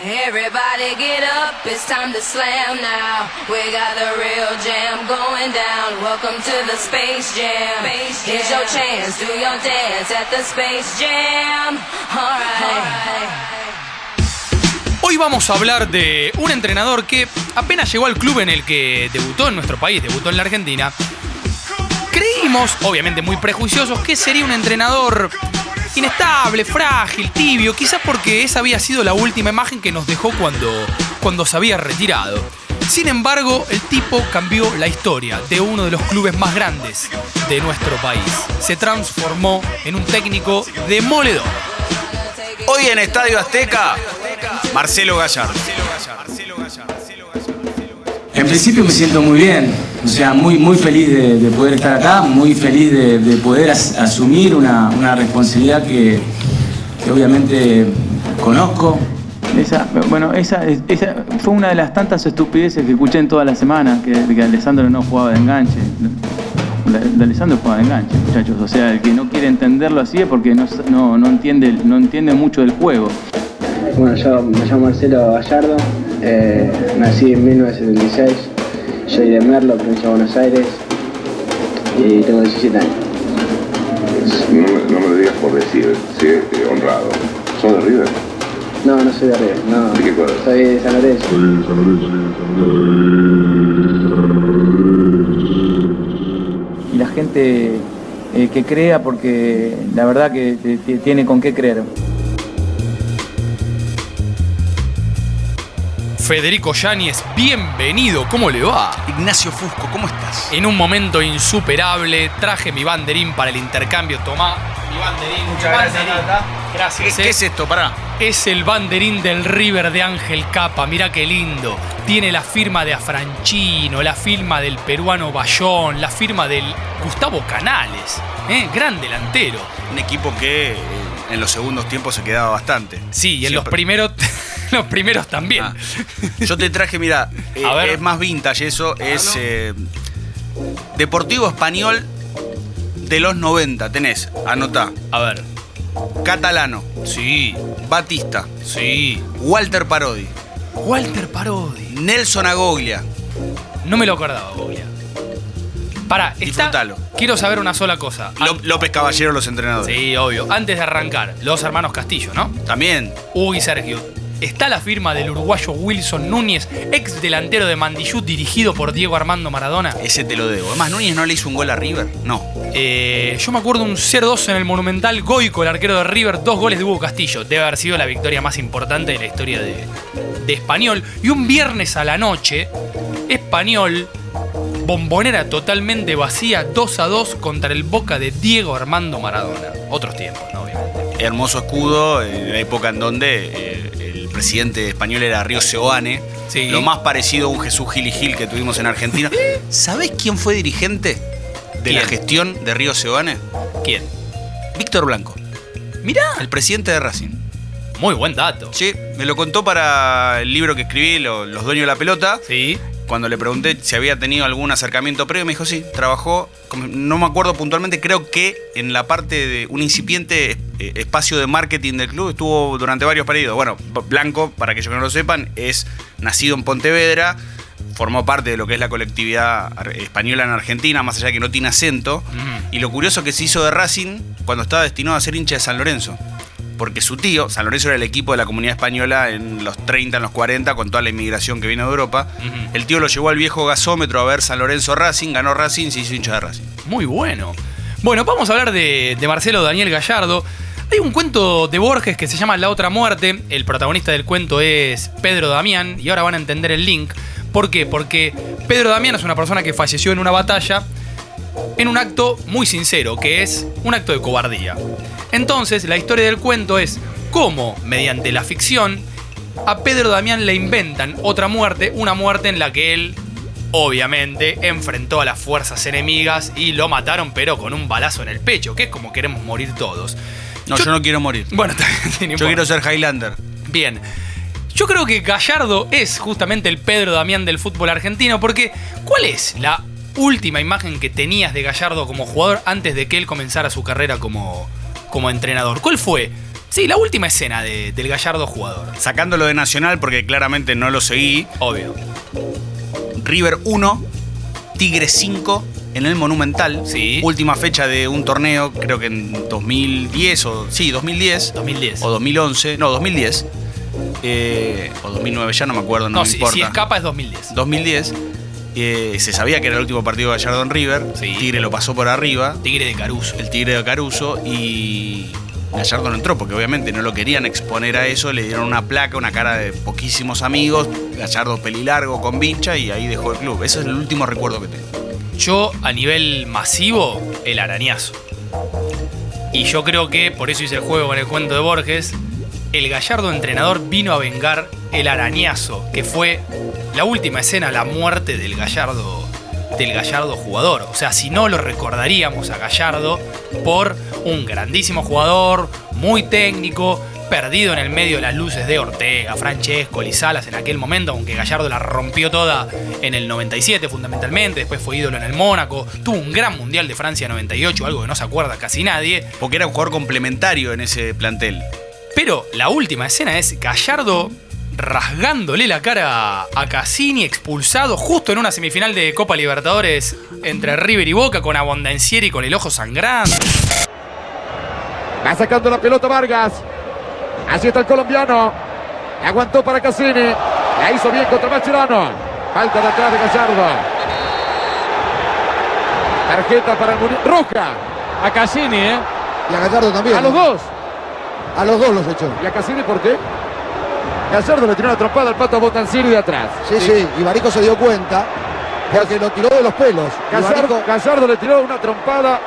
Everybody get up, it's time to slam now. We got the real jam going down. Welcome to the Space Jam. Here's your chance, do your dance at the Space Jam. Alright. Hoy vamos a hablar de un entrenador que apenas llegó al club en el que debutó en nuestro país, debutó en la Argentina. Creímos, obviamente muy prejuiciosos, que sería un entrenador inestable, frágil, tibio, quizás porque esa había sido la última imagen que nos dejó cuando, cuando se había retirado. Sin embargo, el tipo cambió la historia de uno de los clubes más grandes de nuestro país. Se transformó en un técnico demoledor. Hoy en Estadio Azteca, Marcelo Gallardo. En principio me siento muy bien, o sea, muy, muy feliz de, de poder estar acá, muy feliz de, de poder as- asumir una, una responsabilidad que, que obviamente conozco. Esa, bueno, esa, esa fue una de las tantas estupideces que escuché en toda la semana, que, que Alessandro no jugaba de enganche. Alessandro jugaba de enganche, muchachos. O sea, el que no quiere entenderlo así es porque no, no, no, entiende, no entiende mucho del juego. Bueno, yo me llamo Marcelo Gallardo, eh, nací en 1976, soy de Merlo, provincia de Buenos Aires y tengo 17 años. No, me- no me lo digas por decir, sí, eh, honrado. ¿Sos de River? No, no soy de River, no, ¿De qué cuadra? soy de San Lorenzo. Y la gente eh, que crea porque la verdad que tiene con qué creer. Federico Yáñez, bienvenido, ¿cómo le va? Ignacio Fusco, ¿cómo estás? En un momento insuperable, traje mi banderín para el intercambio. Tomá, mi banderín. Muchas gracias, ¿Qué, Gracias. qué eh. es esto? Pará. Es el banderín del River de Ángel Capa, mirá qué lindo. Tiene la firma de Afranchino, la firma del peruano Bayón, la firma del Gustavo Canales. ¿eh? Gran delantero. Un equipo que eh, en los segundos tiempos se quedaba bastante. Sí, y en los primeros, los primeros también. Ah. Yo te traje, mira, eh, es más vintage eso, es eh, Deportivo Español de los 90. Tenés, anotá, A ver. Catalano, Sí, Batista, sí. Walter Parodi, Walter Parodi. Nelson Agoglia. No me lo acordaba, Boglia. Para, está. Disfrútalo. Quiero saber una sola cosa. Ló- López Caballero, los entrenadores. Sí, obvio. Antes de arrancar, los hermanos Castillo, ¿no? También. Hugo y Sergio. Está la firma del uruguayo Wilson Núñez, ex delantero de Mandillú, dirigido por Diego Armando Maradona. Ese te lo debo. Además, Núñez no le hizo un gol a River. No. Eh, yo me acuerdo un 0-2 en el Monumental Goico, el arquero de River, dos goles de Hugo Castillo. Debe haber sido la victoria más importante de la historia de, de Español. Y un viernes a la noche, Español, bombonera totalmente vacía, 2 a 2 contra el Boca de Diego Armando Maradona. Otros tiempos, ¿no? Obviamente. Hermoso escudo en la época en donde eh, el presidente español era Río Seoane. Sí. Lo más parecido a un Jesús Gil y Gil que tuvimos en Argentina. ¿Sabés quién fue dirigente de la gestión de Río Seoane? ¿Quién? Víctor Blanco, Mirá, el presidente de Racing. muy buen dato. Sí, me lo contó para el libro que escribí, Lo- Los Dueños de la Pelota. Sí. Cuando le pregunté si había tenido algún acercamiento previo, me dijo sí, trabajó, no me acuerdo puntualmente, creo que en la parte de un incipiente eh, espacio de marketing del club estuvo durante varios periodos. Bueno, Blanco, para aquellos que no lo sepan, es nacido en Pontevedra, formó parte de lo que es la colectividad española en Argentina, más allá de que no tiene acento. Y lo curioso que se hizo de Racing cuando estaba destinado a ser hincha de San Lorenzo. Porque su tío, San Lorenzo era el equipo de la comunidad española en los 30, en los 40, con toda la inmigración que vino de Europa. El tío lo llevó al viejo gasómetro a ver San Lorenzo Racing, ganó Racing, se hizo hincha de Racing. Muy bueno. Bueno, vamos a hablar de, de Marcelo Daniel Gallardo. Hay un cuento de Borges que se llama La otra muerte. El protagonista del cuento es Pedro Damián y ahora van a entender el link. ¿Por qué? Porque Pedro Damián es una persona que falleció en una batalla en un acto muy sincero, que es un acto de cobardía. Entonces, la historia del cuento es cómo, mediante la ficción, a Pedro Damián le inventan otra muerte, una muerte en la que él, obviamente, enfrentó a las fuerzas enemigas y lo mataron, pero con un balazo en el pecho, que es como queremos morir todos. No, yo, no quiero morir. Bueno, no Yo quiero ser Highlander. Bien. Yo creo que Gallardo es justamente el Pedro Damián del fútbol argentino, porque ¿cuál es la última imagen que tenías de Gallardo como jugador antes de que él comenzara su carrera como, como entrenador? ¿Cuál fue Sí, la última escena de- del Gallardo jugador. Sacándolo de Nacional porque claramente no lo seguí. Obvio. River 1, Tigre 5 en el Monumental. Sí. Última fecha de un torneo, creo que en 2010 o. Sí, 2010. 2010. O 2011. No, 2010. Eh, o 2009, ya no me acuerdo, no, No, me si, importa. si escapa es 2010. 2010. Eh, se sabía que era el último partido de Gallardo en River. Sí. Tigre lo pasó por arriba. Tigre de Caruso. El Tigre de Caruso. Y Gallardo no entró porque obviamente no lo querían exponer a eso. Le dieron una placa, una cara de poquísimos amigos. Gallardo pelilargo con vincha y ahí dejó el club. Ese es el último recuerdo que tengo. Yo, a nivel masivo, el arañazo. Y yo creo que, por eso hice el juego con el cuento de Borges, el gallardo entrenador vino a vengar el arañazo, que fue la última escena, la muerte del gallardo, del gallardo jugador. O sea, si no lo recordaríamos a Gallardo por un grandísimo jugador, muy técnico, perdido en el medio de las luces de Ortega, Francesco, Lizalas en aquel momento, aunque Gallardo la rompió toda en el 97 fundamentalmente, después fue ídolo en el Mónaco, tuvo un gran Mundial de Francia 98, algo que no se acuerda casi nadie, Porque era un jugador complementario en ese plantel. Pero la última escena es Gallardo rasgándole la cara a Cassini, expulsado justo en una semifinal de Copa Libertadores entre River y Boca con Abondancieri con el ojo sangrando. Va sacando la pelota Vargas. Así está el colombiano. Aguantó para Cassini. La hizo bien contra Mascherano. Falta de atrás de Gallardo. Tarjeta para el Muri- Roja. A Cassini, ¿eh? Y a Gallardo también. A los dos. A los dos los echó. ¿Y a Cassini por qué? Gallardo le tiró una trompada al pato a Botancini de atrás. Sí, sí. Y Barico se dio cuenta porque lo tiró de los pelos. Gallardo, Barico- Gallardo le tiró una trompada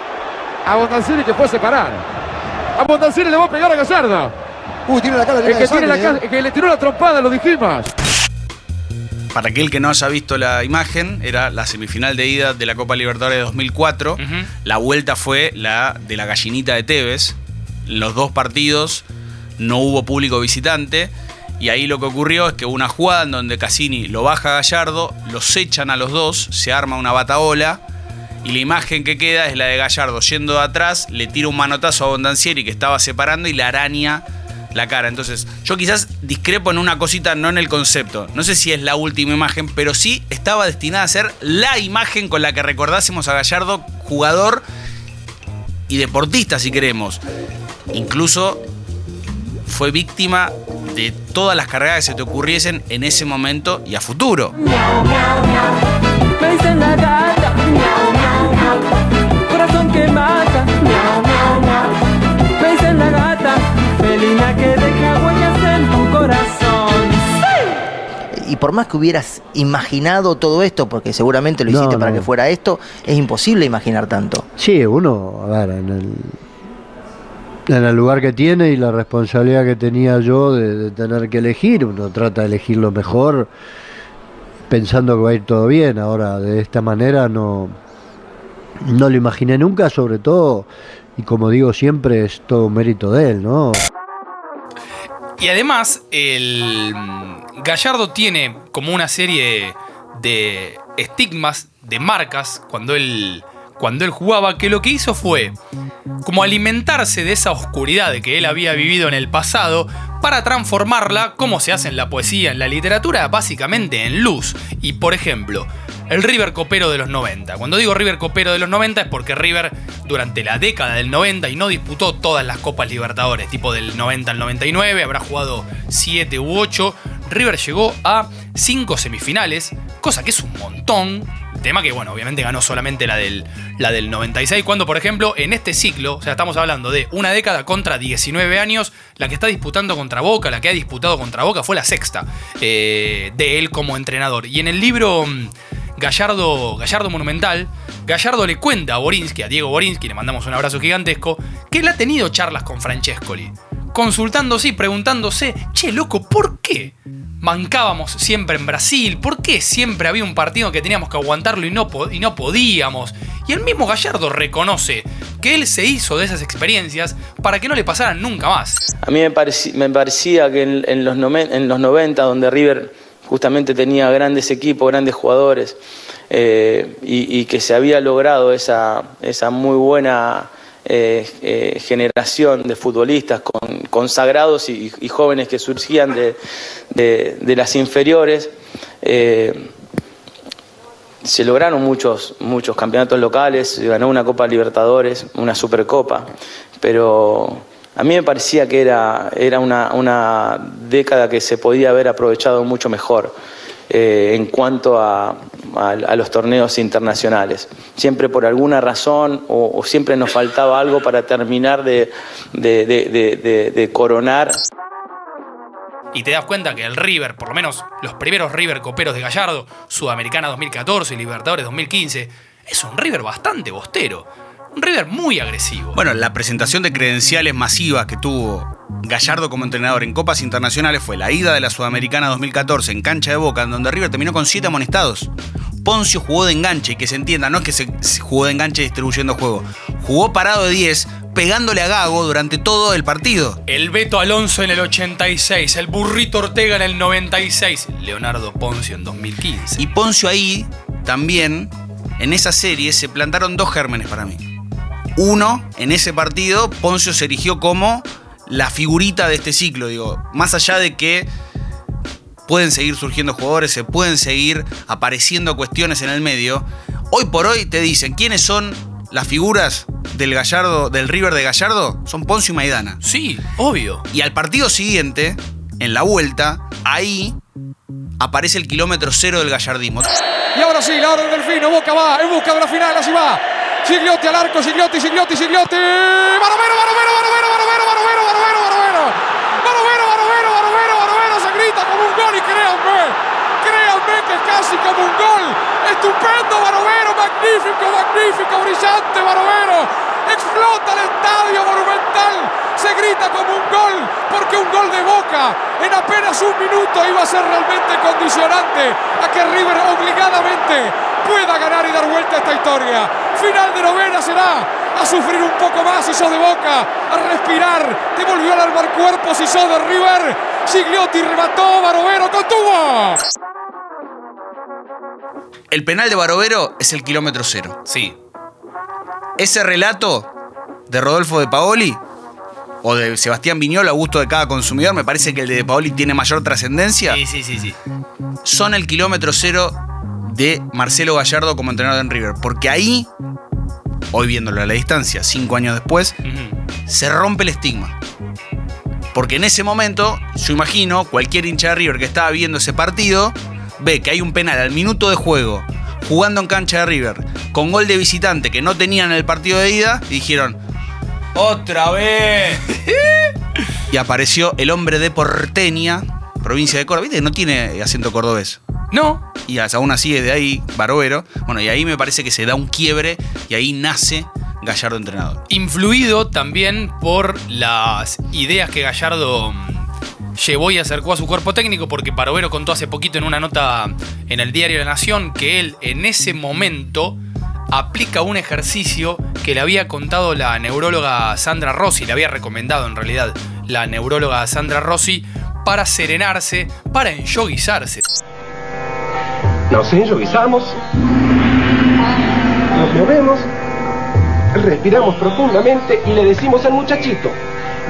a Bondancini que fue a separar. A Bondancini le va a pegar a Gallardo. Uy, tiene la cara El que, de tiene la ¿eh? el que le tiró la trompada, lo dijimos. Para aquel que no haya visto la imagen, era la semifinal de ida de la Copa Libertadores de 2004. Ujú. La vuelta fue la de la gallinita de Tevez. Los dos partidos no hubo público visitante. Y ahí lo que ocurrió es que una jugada en donde Cassini lo baja a Gallardo, los echan a los dos, se arma una bataola. Y la imagen que queda es la de Gallardo yendo de atrás, le tira un manotazo a Bondancieri que estaba separando y le araña la cara. Entonces, yo quizás discrepo en una cosita, no en el concepto. No sé si es la última imagen, pero sí estaba destinada a ser la imagen con la que recordásemos a Gallardo, jugador y deportista, si queremos. Incluso fue víctima de todas las cargadas que se te ocurriesen en ese momento y a futuro. Me dicen la gata, miau, miau, miau. Corazón que mata, miau, miau, miau. Me dicen la gata, felina que deja huellas en tu corazón. Y por más que hubieras imaginado todo esto, porque seguramente lo No, hiciste para que fuera esto, es imposible imaginar tanto. Sí, uno, a ver, en el, en el lugar que tiene y la responsabilidad que tenía yo de, tener que elegir, uno trata de elegir lo mejor pensando que va a ir todo bien. Ahora, de esta manera no, no lo imaginé nunca, sobre todo, y como digo siempre, es todo un mérito de él, ¿no? Y además, el Gallardo tiene como una serie de estigmas, de marcas, cuando él, cuando él jugaba, que lo que hizo fue como alimentarse de esa oscuridad que él había vivido en el pasado para transformarla, como se hace en la poesía, en la literatura, básicamente en luz. Y por ejemplo, el River Copero de los 90. Cuando digo River Copero de los 90 es porque River durante la década del 90 y no disputó todas las Copas Libertadores, tipo del 90 al 99, habrá jugado 7 u 8. River llegó a 5 semifinales, cosa que es un montón. Tema que, bueno, obviamente ganó solamente la del, la del 96, cuando, por ejemplo, en este ciclo, o sea, estamos hablando de una década contra 19 años, la que está disputando contra Boca, la que ha disputado contra Boca, fue la sexta eh, de él como entrenador. Y en el libro mm, Gallardo, Gallardo Monumental, Gallardo le cuenta a Borinsky, a Diego Borinsky, le mandamos un abrazo gigantesco, que él ha tenido charlas con Francescoli, consultándose y preguntándose, che, loco, ¿por qué mancábamos siempre en Brasil? ¿Por qué siempre había un partido que teníamos que aguantarlo y no, y no podíamos? Y el mismo Gallardo reconoce que él se hizo de esas experiencias para que no le pasaran nunca más. A mí me, parecía que en, los en los 90, donde River justamente tenía grandes equipos, grandes jugadores, eh, y, que se había logrado esa muy buena eh, eh, generación de futbolistas con- consagrados y, jóvenes que surgían de, de- de las inferiores. Eh, se lograron muchos, muchos campeonatos locales, se ganó una Copa Libertadores, una Supercopa, pero a mí me parecía que era, era una, una década que se podía haber aprovechado mucho mejor eh, en cuanto a, a- los torneos internacionales. Siempre por alguna razón o, siempre nos faltaba algo para terminar de- de- de- de coronar. Y te das cuenta que el River, por lo menos los primeros River coperos de Gallardo, Sudamericana 2014 y Libertadores 2015, es un River bastante bostero. Un River muy agresivo. Bueno, la presentación de credenciales masivas que tuvo Gallardo como entrenador en Copas Internacionales fue la ida de la Sudamericana 2014 en cancha de Boca, en donde River terminó con siete amonestados. Poncio jugó de enganche, y que se entienda, no es que se se jugó de enganche distribuyendo juego. Jugó parado de 10, pegándole a Gago durante todo el partido. El Beto Alonso en el 86, el Burrito Ortega en el 96, Leonardo Poncio en 2015. Y Poncio ahí también, en esa serie, se plantaron dos gérmenes para mí. Uno, en ese partido, Poncio se erigió como la figurita de este ciclo. Digo, más allá de que pueden seguir surgiendo jugadores, se pueden seguir apareciendo cuestiones en el medio. Hoy por hoy te dicen quiénes son las figuras del Gallardo, del River de Gallardo, son Poncio y Maidana. Sí, obvio. Y al partido siguiente, en la vuelta, ahí aparece el kilómetro cero del gallardismo. Y ahora sí, la hora del Delfino, Boca va en busca de la final, así va. Sigliotti al arco, Sigliotti, Sigliotti, Sigliotti. Barovero, Barovero, Barovero, Barovero, Barovero, Barovero, Barovero. Barovero, Barovero, Barovero, Barovero, se grita como un gol y créanme, créanme que es casi como un gol. Estupendo Barovero, magnífico, magnífico, brillante Barovero. Explota el estadio monumental, se grita como un gol, porque un gol de Boca en apenas un minuto iba a ser realmente condicionante a que River obligadamente pueda ganar y dar vuelta a esta historia. Final de novena será a sufrir un poco más si sos de Boca, a respirar, te volvió al armar cuerpo si sos de River. Sigliotti remató, Barovero contuvo. El penal de Barovero es el kilómetro cero. Sí. Ese relato de Rodolfo de Paoli o de Sebastián Viñola a gusto de cada consumidor, me parece que el de Paoli tiene mayor trascendencia. Sí, sí, sí, sí. Son el kilómetro cero de Marcelo Gallardo como entrenador en River. Porque ahí, hoy viéndolo a la distancia, cinco años después, se rompe el estigma. Porque en ese momento, yo imagino, cualquier hincha de River que estaba viendo ese partido, ve que hay un penal al minuto de juego, jugando en cancha de River, con gol de visitante que no tenían en el partido de ida, y dijeron, ¡Otra vez! y apareció el hombre de Porteña, provincia de Córdoba. ¿Viste? No tiene acento cordobés. No. Y aún así de ahí, Barovero. Bueno, y ahí me parece que se da un quiebre y ahí nace Gallardo entrenador. Influido también por las ideas que Gallardo mm, llevó y acercó a su cuerpo técnico, porque Parovero contó hace poquito en una nota en el diario La Nación que él en ese momento aplica un ejercicio que le había contado la neuróloga Sandra Rossi, le había recomendado en realidad la neuróloga Sandra Rossi para serenarse, para enyoguizarse. Nos enyoguizamos, nos movemos, respiramos profundamente y le decimos al muchachito,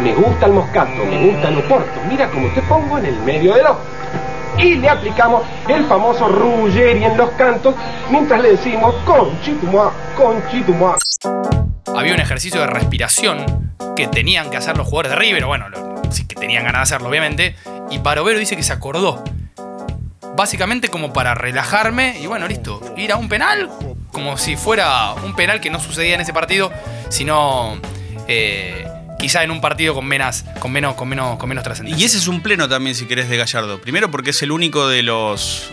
me gusta el moscato, me gusta el oporto, mira cómo te pongo en el medio del ojo. Y le aplicamos el famoso Ruggeri en los cantos mientras le decimos conchitumá, conchitumá. había un ejercicio de respiración que tenían que hacer los jugadores de River, bueno, sí que tenían ganas de hacerlo, obviamente, y Barovero dice que se acordó. Básicamente como para relajarme y bueno, listo, ir a un penal como si fuera un penal que no sucedía en ese partido, sino eh, quizá en un partido con menos, con menos, con menos, con menos trascendencia. Y ese es un pleno también, si querés, de Gallardo. Primero porque es el único de los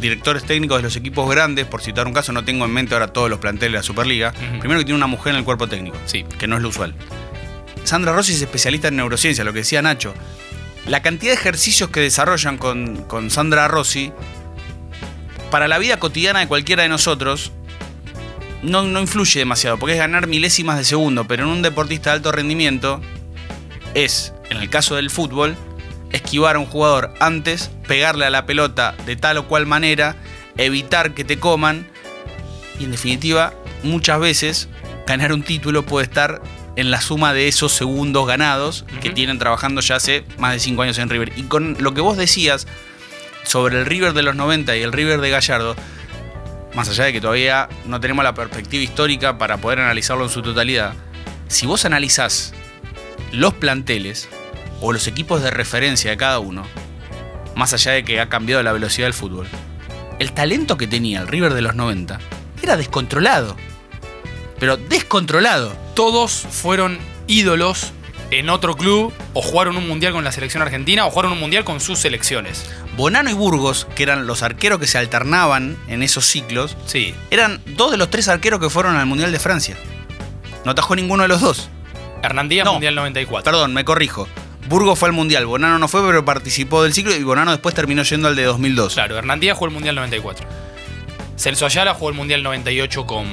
directores técnicos de los equipos grandes, por citar un caso, no tengo en mente ahora todos los planteles de la Superliga. Primero que tiene una mujer en el cuerpo técnico, sí. que no es lo usual. Sandra Rossi es especialista en neurociencia, lo que decía Nacho. La cantidad de ejercicios que desarrollan con, con Sandra Rossi, para la vida cotidiana de cualquiera de nosotros, no, no influye demasiado, porque es ganar milésimas de segundo, pero en un deportista de alto rendimiento es, en el caso del fútbol, esquivar a un jugador antes, pegarle a la pelota de tal o cual manera, evitar que te coman y en definitiva, muchas veces ganar un título puede estar en la suma de esos segundos ganados que tienen trabajando ya hace más de cinco años en River. Y con lo que vos decías sobre el River de los 90 y el River de Gallardo, más allá de que todavía no tenemos la perspectiva histórica para poder analizarlo en su totalidad, si vos analizás los planteles o los equipos de referencia de cada uno, más allá de que ha cambiado la velocidad del fútbol, el talento que tenía el River de los 90 era descontrolado. Pero descontrolado. Todos fueron ídolos en otro club o jugaron un mundial con la selección argentina o jugaron un mundial con sus selecciones. Bonano y Burgos, que eran los arqueros que se alternaban en esos ciclos, Sí. eran dos de los tres arqueros que fueron al Mundial de Francia. No atajó ninguno de los dos. Hernán Díaz, No. Mundial 94. Perdón, me corrijo. Burgos fue al Mundial, Bonano no fue, pero participó del ciclo y Bonano después terminó yendo al de 2002. Claro, Hernán Díaz jugó el Mundial 94. Celso Ayala jugó el Mundial 98 con,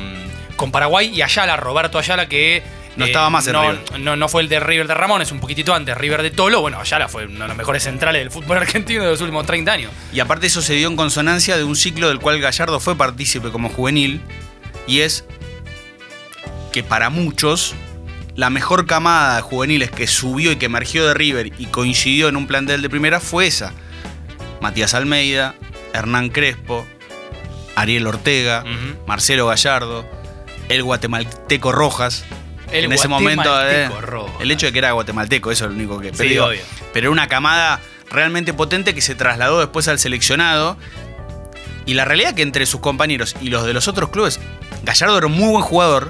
con Paraguay y Ayala, Roberto Ayala, que. eh, No estaba más en no, River. No, no fue el de River de Ramón, es un poquitito antes, River de Tolo. Bueno, Ayala fue uno de los mejores centrales del fútbol argentino de los últimos 30 años. Y aparte eso se dio en consonancia de un ciclo del cual Gallardo fue partícipe como juvenil. Y es que para muchos la mejor camada de juveniles que subió y que emergió de River y coincidió en un plantel de primera fue esa. Matías Almeida, Hernán Crespo, Ariel Ortega, Marcelo Gallardo, el guatemalteco Rojas. El en ese momento, eh, el hecho de que era guatemalteco, eso es lo único que Sí, pero digo, obvio. Pero era una camada realmente potente que se trasladó después al seleccionado. Y la realidad es que entre sus compañeros y los de los otros clubes, Gallardo era un muy buen jugador,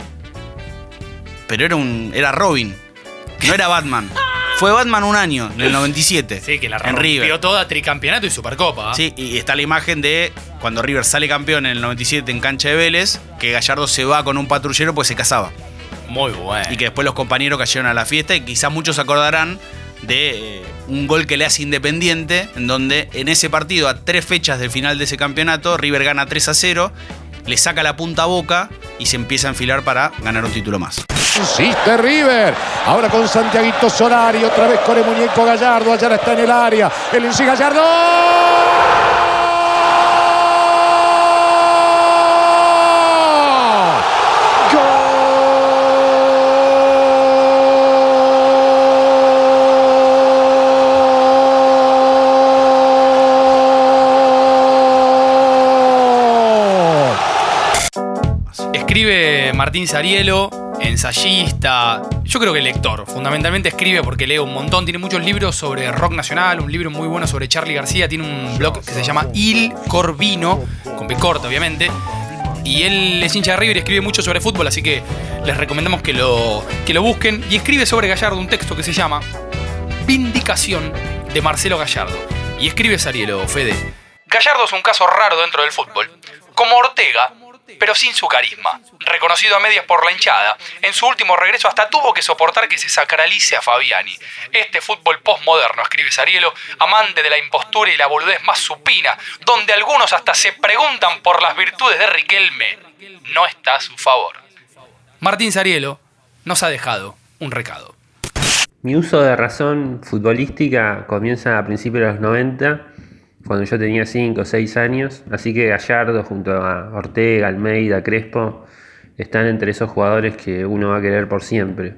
pero era un era Robin, no era Batman. Fue Batman un año, en el 97. Sí, que la en River. rompió toda tricampeonato y Supercopa. ¿ah? Sí, y está la imagen de cuando River sale campeón en el 97 en cancha de Vélez, que Gallardo se va con un patrullero pues se casaba. Muy bueno. Y que después los compañeros cayeron a la fiesta y quizás muchos se acordarán de eh, un gol que le hace Independiente, en donde en ese partido, a tres fechas del final de ese campeonato, River gana 3 a 0, le saca la punta boca y se empieza a enfilar para ganar un título más. Insiste River. Ahora con Santiaguito Solari. Otra vez con el muñeco Gallardo. Allá está en el área. El en sí Gallardo. Escribe Martín Sarielo, ensayista, yo creo que lector. Fundamentalmente escribe porque lee un montón, tiene muchos libros sobre rock nacional, un libro muy bueno sobre Charlie García, tiene un blog que se llama Il Corvino, con B corta obviamente. Y él es hincha de River y escribe mucho sobre fútbol, así que les recomendamos que lo, que lo busquen. Y escribe sobre Gallardo un texto que se llama Vindicación de Marcelo Gallardo. Y escribe Sarielo, Fede. Gallardo es un caso raro dentro del fútbol. Como Ortega, pero sin su carisma. Reconocido a medias por la hinchada, en su último regreso hasta tuvo que soportar que se sacralice a Fabiani. Este fútbol postmoderno, escribe Sarielo, amante de la impostura y la boludez más supina, donde algunos hasta se preguntan por las virtudes de Riquelme, no está a su favor. Martín Sarielo nos ha dejado un recado. Mi uso de razón futbolística comienza a principios de los 90, cuando yo tenía 5 o 6 años, así que Gallardo junto a Ortega, Almeida, Crespo, están entre esos jugadores que uno va a querer por siempre.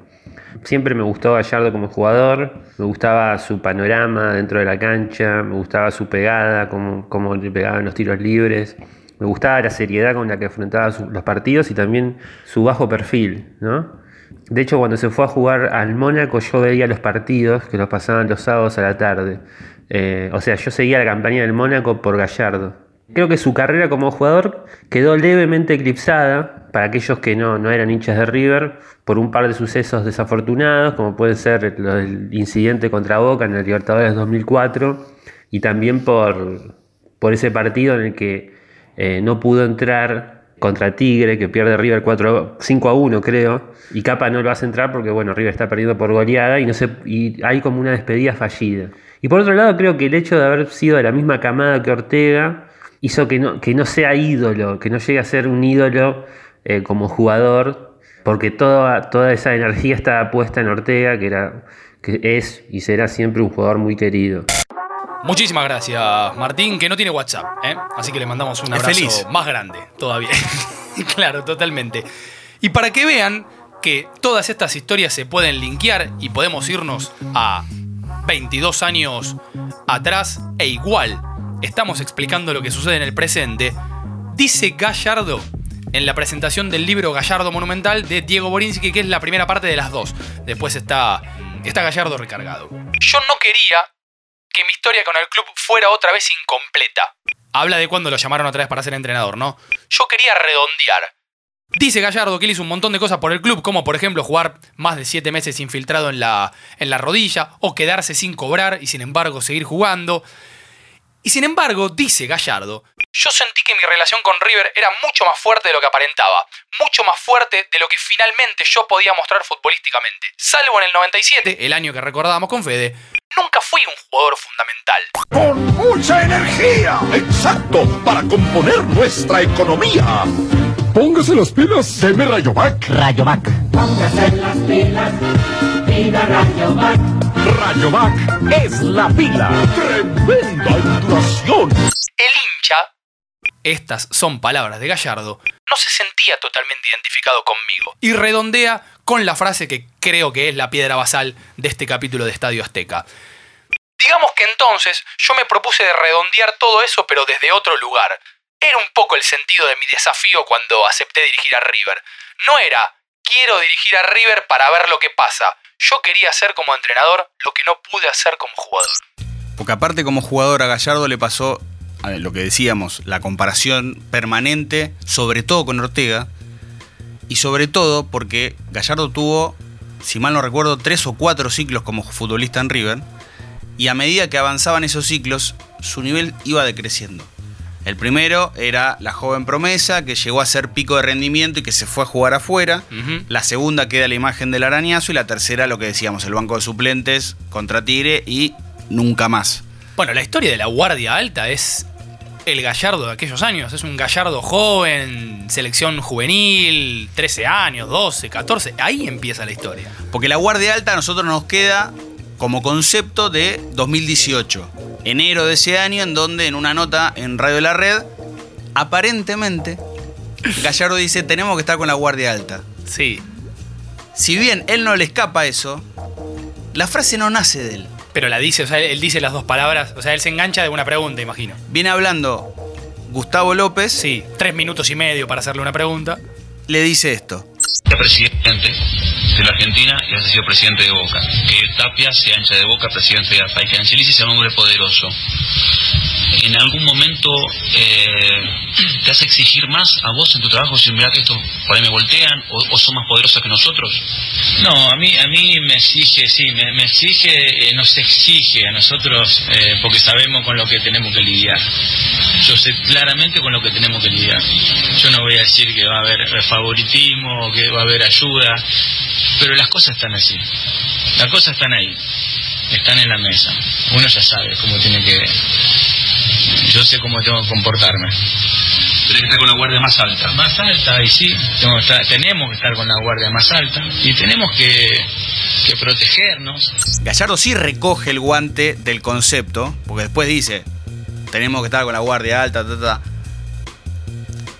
Siempre me gustó Gallardo como jugador, me gustaba su panorama dentro de la cancha, me gustaba su pegada, cómo, cómo le pegaban los tiros libres, me gustaba la seriedad con la que afrontaba los partidos y también su bajo perfil, ¿no? De hecho, cuando se fue a jugar al Mónaco, yo veía los partidos que los pasaban los sábados a la tarde. Eh, o sea, yo seguía la campaña del Mónaco por Gallardo. Creo que su carrera como jugador quedó levemente eclipsada para aquellos que no, no eran hinchas de River por un par de sucesos desafortunados, como puede ser del incidente contra Boca en el Libertadores 2004 y también por, por ese partido en el que eh, no pudo entrar contra Tigre, que pierde River 4, 5 a 1 creo, y Capa no lo hace entrar porque bueno, River está perdiendo por goleada y, no y hay como una despedida fallida. Y por otro lado creo que el hecho de haber sido de la misma camada que Ortega hizo que no, que no sea ídolo, que no llegue a ser un ídolo eh, como jugador, porque toda, toda esa energía estaba puesta en Ortega, que, era, que es y será siempre un jugador muy querido. Muchísimas gracias, Martín, que no tiene WhatsApp, ¿eh? así que le mandamos un abrazo feliz. más grande todavía. claro, totalmente. Y para que vean que todas estas historias se pueden linkear y podemos irnos a 22 años atrás e igual estamos explicando lo que sucede en el presente, dice Gallardo en la presentación del libro Gallardo Monumental de Diego Borinsky, que es la primera parte de las dos. Después está, está Gallardo recargado. Yo no quería que mi historia con el club fuera otra vez incompleta. Habla de cuando lo llamaron otra vez para ser entrenador, ¿no? Yo quería redondear. Dice Gallardo que él hizo un montón de cosas por el club, como por ejemplo jugar más de 7 meses infiltrado en la, en la rodilla, o quedarse sin cobrar y sin embargo seguir jugando. Y sin embargo, dice Gallardo, yo sentí que mi relación con River era mucho más fuerte de lo que aparentaba, mucho más fuerte de lo que finalmente yo podía mostrar futbolísticamente. Salvo en el 97, el año que recordábamos con Fede, nunca fui un jugador fundamental. Con mucha energía. Exacto, para componer nuestra economía. Póngase las pilas, deme Rayovac. Rayovac. Póngase las pilas, pida Rayovac. Rayovac es la pila. Tremenda duración. El hincha, estas son palabras de Gallardo, no se sentía totalmente identificado conmigo. Y redondea con la frase que creo que es la piedra basal de este capítulo de Estadio Azteca. Digamos que entonces yo me propuse de redondear todo eso pero desde otro lugar. Era un poco el sentido de mi desafío cuando acepté dirigir a River. No era quiero dirigir a River para ver lo que pasa. Yo quería hacer como entrenador lo que no pude hacer como jugador. Porque aparte como jugador a Gallardo le pasó lo que decíamos, la comparación permanente, sobre todo con Ortega, y sobre todo porque Gallardo tuvo, si mal no recuerdo, tres o cuatro ciclos como futbolista en River, y a medida que avanzaban esos ciclos, su nivel iba decreciendo. El primero era la joven promesa que llegó a ser pico de rendimiento y que se fue a jugar afuera. La segunda queda la imagen del arañazo y la tercera lo que decíamos, el banco de suplentes contra Tigre y nunca más. Bueno, la historia de la Guardia Alta es el Gallardo de aquellos años. Es un Gallardo joven, selección juvenil, 13 años, 12, 14. Ahí empieza la historia. Porque la Guardia Alta a nosotros nos queda como concepto de 2018, enero de ese año, en donde en una nota en Radio de la Red, aparentemente, Gallardo dice, tenemos que estar con la Guardia Alta. Sí. Si bien él no le escapa eso, la frase no nace de él. Pero la dice, o sea, él dice las dos palabras. O sea, él se engancha de una pregunta, imagino. Viene hablando Gustavo López. Sí, tres minutos y medio para hacerle una pregunta. Le dice esto. presidente de la Argentina y has sido presidente de Boca. Que Tapia sea hincha de Boca, presidente de AFA, y que Angelici sea un hombre poderoso. ¿En algún momento eh, te hace exigir más a vos en tu trabajo? Si mira que esto por ahí me voltean o, son más poderosos que nosotros. No, a mí, a mí me exige, sí, me, me exige, eh, nos exige a nosotros, eh, porque sabemos con lo que tenemos que lidiar. Yo sé claramente con lo que tenemos que lidiar. Yo no voy a decir que va a haber eh, favoritismo, que va a haber ayuda, pero las cosas están así. Las cosas están ahí, están en la mesa. Uno ya sabe cómo tiene que... Yo sé cómo tengo que comportarme. Tenés que estar con la guardia más alta. Más alta, y sí, tengo que estar- tenemos que estar con la guardia más alta y tenemos que, que protegernos. Gallardo sí recoge el guante del concepto, porque después dice, tenemos que estar con la guardia alta, ta, ta, ta.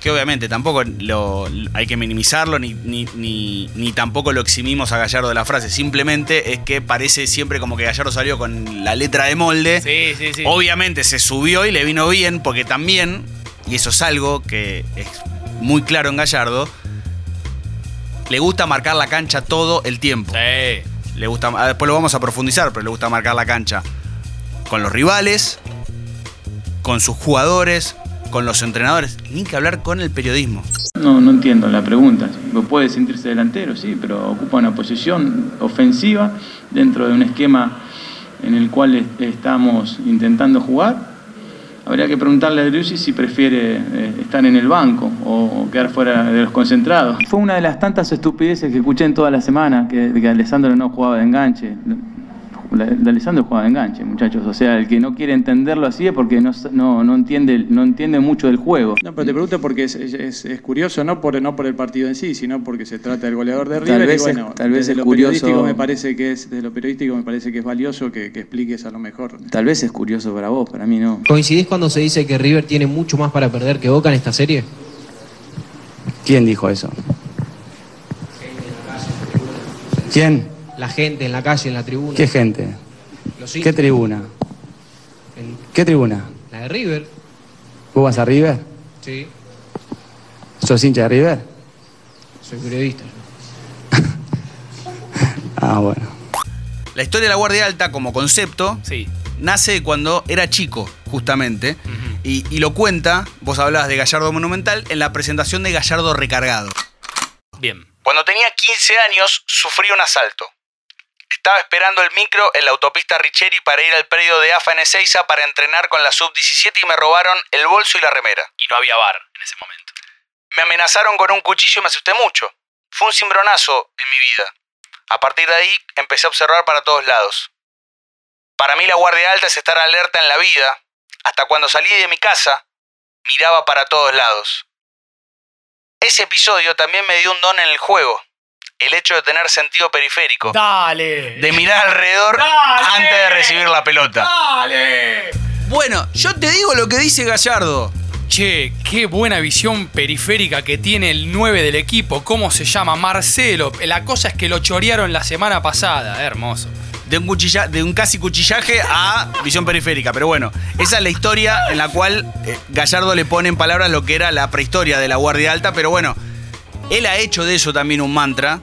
Que obviamente tampoco lo, hay que minimizarlo, ni, ni, ni- ni tampoco lo eximimos a Gallardo de la frase, simplemente es que parece siempre como que Gallardo salió con la letra de molde. Sí, sí, sí. Obviamente se subió y le vino bien, porque también, y eso es algo que es muy claro en Gallardo, le gusta marcar la cancha todo el tiempo. Le gusta, ah, después lo vamos a profundizar, pero le gusta marcar la cancha con los rivales, con sus jugadores, con los entrenadores, ni que hablar con el periodismo. No, no entiendo la pregunta. Puede sentirse delantero, sí, pero ocupa una posición ofensiva dentro de un esquema en el cual est- estamos intentando jugar. Habría que preguntarle a Driussi si prefiere eh, estar en el banco o quedar fuera de los concentrados. Fue una de las tantas estupideces que escuché en toda la semana, que Alessandro no jugaba de enganche. La- de Alessandro jugaba de enganche, muchachos. O sea, el que no quiere entenderlo así es porque no, no, no, entiende, no entiende mucho del juego. No, pero te pregunto porque es, es- es- es curioso, no por, no por el partido en sí, sino porque se trata del goleador de River. Tal vez y es- bueno, tal vez desde es lo curioso- periodístico me parece que es, desde lo periodístico me parece que es valioso que, que expliques a lo mejor. Tal vez es curioso para vos, para mí no. ¿Coincidís cuando se dice que River tiene mucho más para perder que Boca en esta serie? ¿Quién dijo eso? ¿Quién? La gente en la calle, en la tribuna. ¿Qué gente? Los ¿Qué tribuna? ¿Qué tribuna? La de River. ¿Vos vas a River? Sí, ¿Sos hincha de River? soy periodista. Ah, bueno. La historia de la Guardia Alta como concepto Sí. nace cuando era chico, justamente, y, y lo cuenta, vos hablabas de Gallardo Monumental, en la presentación de Gallardo Recargado. Bien. Cuando tenía 15 años, sufrí un asalto. Estaba esperando el micro en la autopista Richeri para ir al predio de AFA en Ezeiza para entrenar con la sub-17 y me robaron el bolso y la remera. Y no había bar en ese momento. Me amenazaron con un cuchillo y me asusté mucho. Fue un cimbronazo en mi vida. A partir de ahí empecé a observar para todos lados. Para mí la guardia alta es estar alerta en la vida. Hasta cuando salí de mi casa, miraba para todos lados. Ese episodio también me dio un don en el juego. El hecho de tener sentido periférico. ¡Dale! De mirar alrededor ¡Dale! antes de recibir la pelota. ¡Dale! Bueno, yo te digo lo que dice Gallardo. Che, qué buena visión periférica que tiene el 9 del equipo. ¿Cómo se llama? Marcelo. La cosa es que lo chorearon la semana pasada. Hermoso. de un, cuchilla- de un casi cuchillaje a visión periférica. Pero bueno, esa es la historia en la cual eh, Gallardo le pone en palabras lo que era la prehistoria de la Guardia Alta. Pero bueno, él ha hecho de eso también un mantra.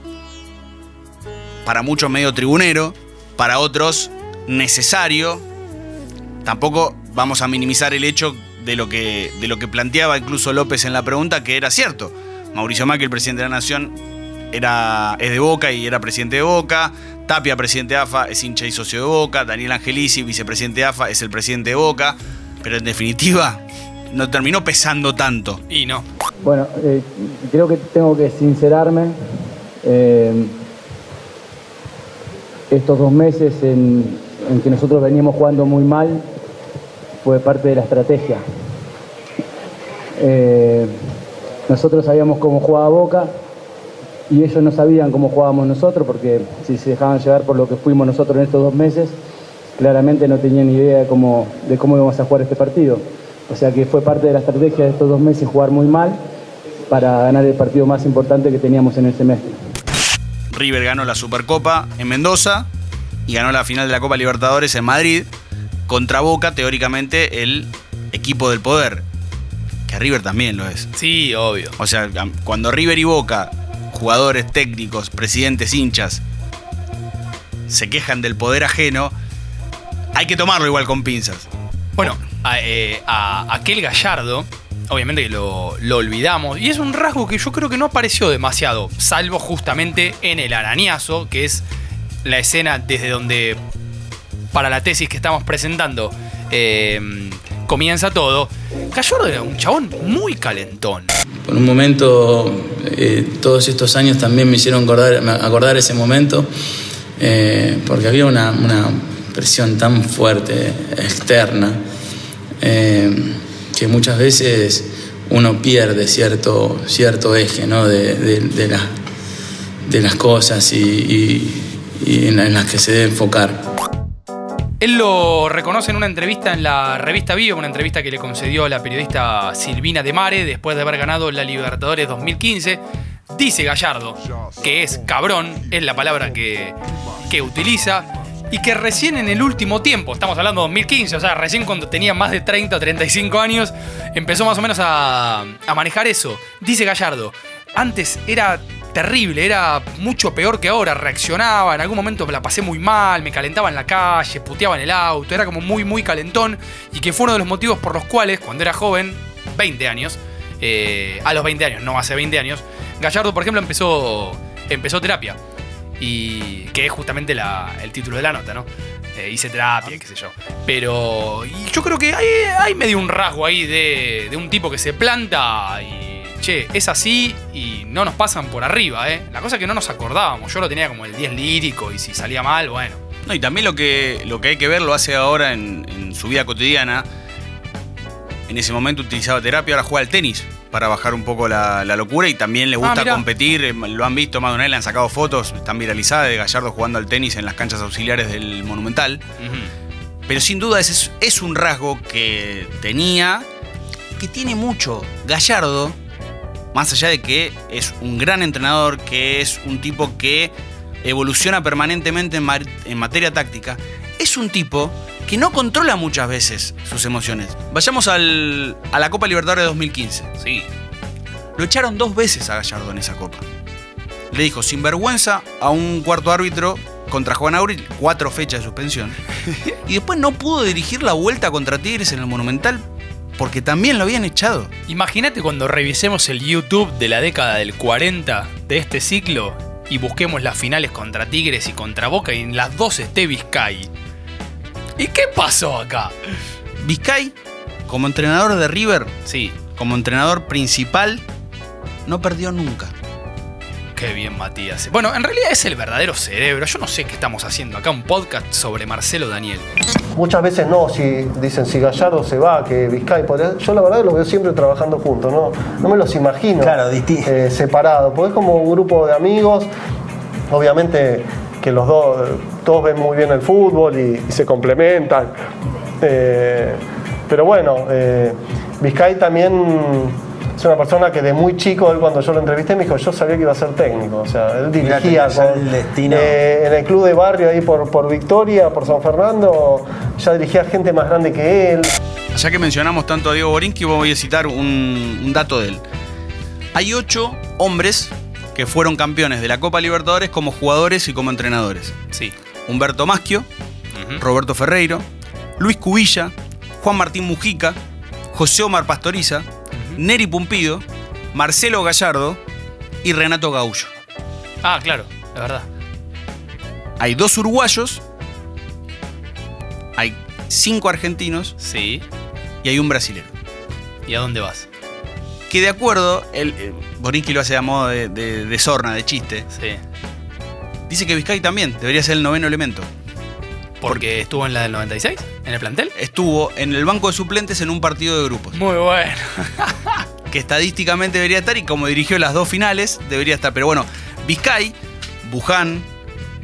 Para muchos medio tribunero, para otros necesario. Tampoco vamos a minimizar el hecho de lo que, de lo que planteaba incluso López en la pregunta, que era cierto. Mauricio Macri, el presidente de la Nación, era, es de Boca y era presidente de Boca. Tapia, presidente de AFA, es hincha y socio de Boca. Daniel Angelici, vicepresidente de AFA, es el presidente de Boca. Pero en definitiva, no terminó pesando tanto. Y no. Bueno, eh, creo que tengo que sincerarme. Eh, estos dos meses en, que nosotros veníamos jugando muy mal fue parte de la estrategia. Eh, nosotros sabíamos cómo jugaba Boca y ellos no sabían cómo jugábamos nosotros porque si se dejaban llevar por lo que fuimos nosotros en estos dos meses, claramente no tenían idea de cómo, de cómo íbamos a jugar este partido. O sea que fue parte de la estrategia de estos dos meses jugar muy mal para ganar el partido más importante que teníamos en el semestre. River ganó la Supercopa en Mendoza y ganó la final de la Copa Libertadores en Madrid. Contra Boca, teóricamente, el equipo del poder. Que River también lo es. Sí, obvio. O sea, cuando River y Boca, jugadores técnicos, presidentes, hinchas, se quejan del poder ajeno, hay que tomarlo igual con pinzas. Bueno, a, eh, a aquel Gallardo, obviamente que lo, lo olvidamos, y es un rasgo que yo creo que no apareció demasiado, salvo justamente en el arañazo, que es la escena desde donde, para la tesis que estamos presentando, eh, comienza todo. Gallardo era un chabón muy calentón. Por un momento, eh, todos estos años también me hicieron acordar, ese momento, eh, porque había una, una presión tan fuerte externa eh, que muchas veces uno pierde cierto, cierto eje ¿no? de, de- de de las cosas y, en las que se debe enfocar. Él lo reconoce en una entrevista en la revista Vivo, una entrevista que le concedió la periodista Silvina de Mare después de haber ganado la Libertadores 2015. Dice Gallardo que es cabrón, es la palabra que, que utiliza, y que recién en el último tiempo, estamos hablando de 2015, o sea, recién cuando tenía más de 30 o 35 años, empezó más o menos a, manejar eso. Dice Gallardo, antes era terrible, era mucho peor que ahora, reaccionaba, en algún momento me la pasé muy mal, me calentaba en la calle, puteaba en el auto, era como muy, muy calentón, y que fue uno de los motivos por los cuales, cuando era joven, 20 años, eh, a los 20 años, no hace 20 años, Gallardo, por ejemplo, empezó, empezó terapia, y que es justamente la- el título de la nota, ¿no? Eh, hice terapia, qué sé yo. Pero yo creo que hay, hay medio un rasgo ahí de, de un tipo que se planta y, che, es así y no nos pasan por arriba, ¿eh? La cosa es que no nos acordábamos. Yo lo tenía como el 10 lírico y si salía mal, bueno. No, y también lo que, lo que hay que ver lo hace ahora en, en su vida cotidiana. En ese momento utilizaba terapia, ahora juega al tenis para bajar un poco la, la locura y también le Ah, gusta competir. eh, Lo han visto más de una vez, le han sacado fotos, están viralizadas de Gallardo jugando al tenis en las canchas auxiliares del Monumental. Pero sin duda ese es, es un rasgo que tenía, que tiene mucho. Gallardo, más allá de que es un gran entrenador, que es un tipo que evoluciona permanentemente en materia táctica, es un tipo que no controla muchas veces sus emociones. Vayamos al- a la Copa Libertadores de 2015. Sí. Lo echaron dos veces a Gallardo en esa Copa. Le dijo sinvergüenza a un cuarto árbitro contra Juan Auril, cuatro fechas de suspensión. y después no pudo dirigir la vuelta contra Tigres en el Monumental porque también lo habían echado. Imagínate cuando revisemos el YouTube de la década del 40 de este ciclo y busquemos las finales contra Tigres y contra Boca y en las dos esté Vizcay. ¿Y qué pasó acá? Vizcay, como entrenador de River, Sí, como entrenador principal, no perdió nunca. qué bien Matías. Bueno, en realidad es el verdadero cerebro. Yo no sé qué estamos haciendo acá, un podcast sobre Marcelo Daniel. Muchas veces no, si dicen si Gallardo se va, que Vizcay podría. Yo la verdad lo veo siempre trabajando juntos, no, no me los imagino eh, separados, porque es como un grupo de amigos, obviamente que los dos, todos ven muy bien el fútbol y, y se complementan. Eh, pero bueno, eh, Vizcay también es una persona que de muy chico, él cuando yo lo entrevisté me dijo, yo sabía que iba a ser técnico, o sea, él dirigía tenía ya con- el destino. eh, en el club de barrio ahí por, por Victoria, por San Fernando, ya dirigía gente más grande que él. Ya que mencionamos tanto a Diego Borinqui, voy a citar un, un dato de él. Hay ocho hombres que fueron campeones de la Copa Libertadores como jugadores y como entrenadores. Sí. Humberto Maschio, Roberto Ferreiro, Luis Cubilla, Juan Martín Mujica, José Omar Pastoriza, Neri Pumpido, Marcelo Gallardo y Renato Gaullo. Ah, claro, es verdad. Hay dos uruguayos, hay cinco argentinos Sí. y hay un brasilero. ¿Y a dónde vas? Que de acuerdo, el, eh, Borinqui lo hace a modo de, de- de sorna, de chiste. Sí. Dice que Vizcay también debería ser el noveno elemento. Porque estuvo en la del 96, en el plantel. Estuvo en el banco de suplentes en un partido de grupos. Muy bueno. Que estadísticamente debería estar y como dirigió las dos finales, debería estar. Pero bueno, Vizcay, Buján,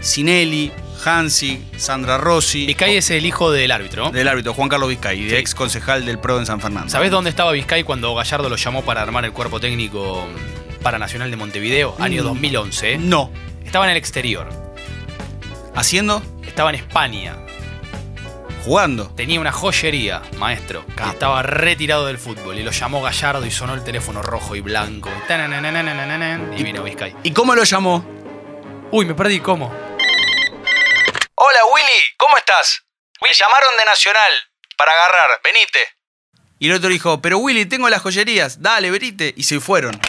Sinelli, Hansi, Sandra Rossi. Vizcay es el hijo del árbitro. Del árbitro, Juan Carlos Vizcay, Sí. ex concejal del PRO en San Fernando. ¿Sabés dónde estaba Vizcay cuando Gallardo lo llamó para armar el cuerpo técnico para Nacional de Montevideo? Año Mm. 2011. ¿eh? No. Estaba en el exterior. ¿Haciendo? Estaba en España. Jugando. Tenía una joyería, maestro. que Estaba retirado del fútbol y lo llamó Gallardo y sonó el teléfono rojo y blanco. Tananananananan, Y vino Vizcay. ¿Y cómo lo llamó? Uy, me perdí, ¿cómo? Hola Willy, ¿cómo estás? Me llamaron de Nacional para agarrar, venite. Y el otro dijo, pero Willy, tengo las joyerías, dale, venite. Y se fueron.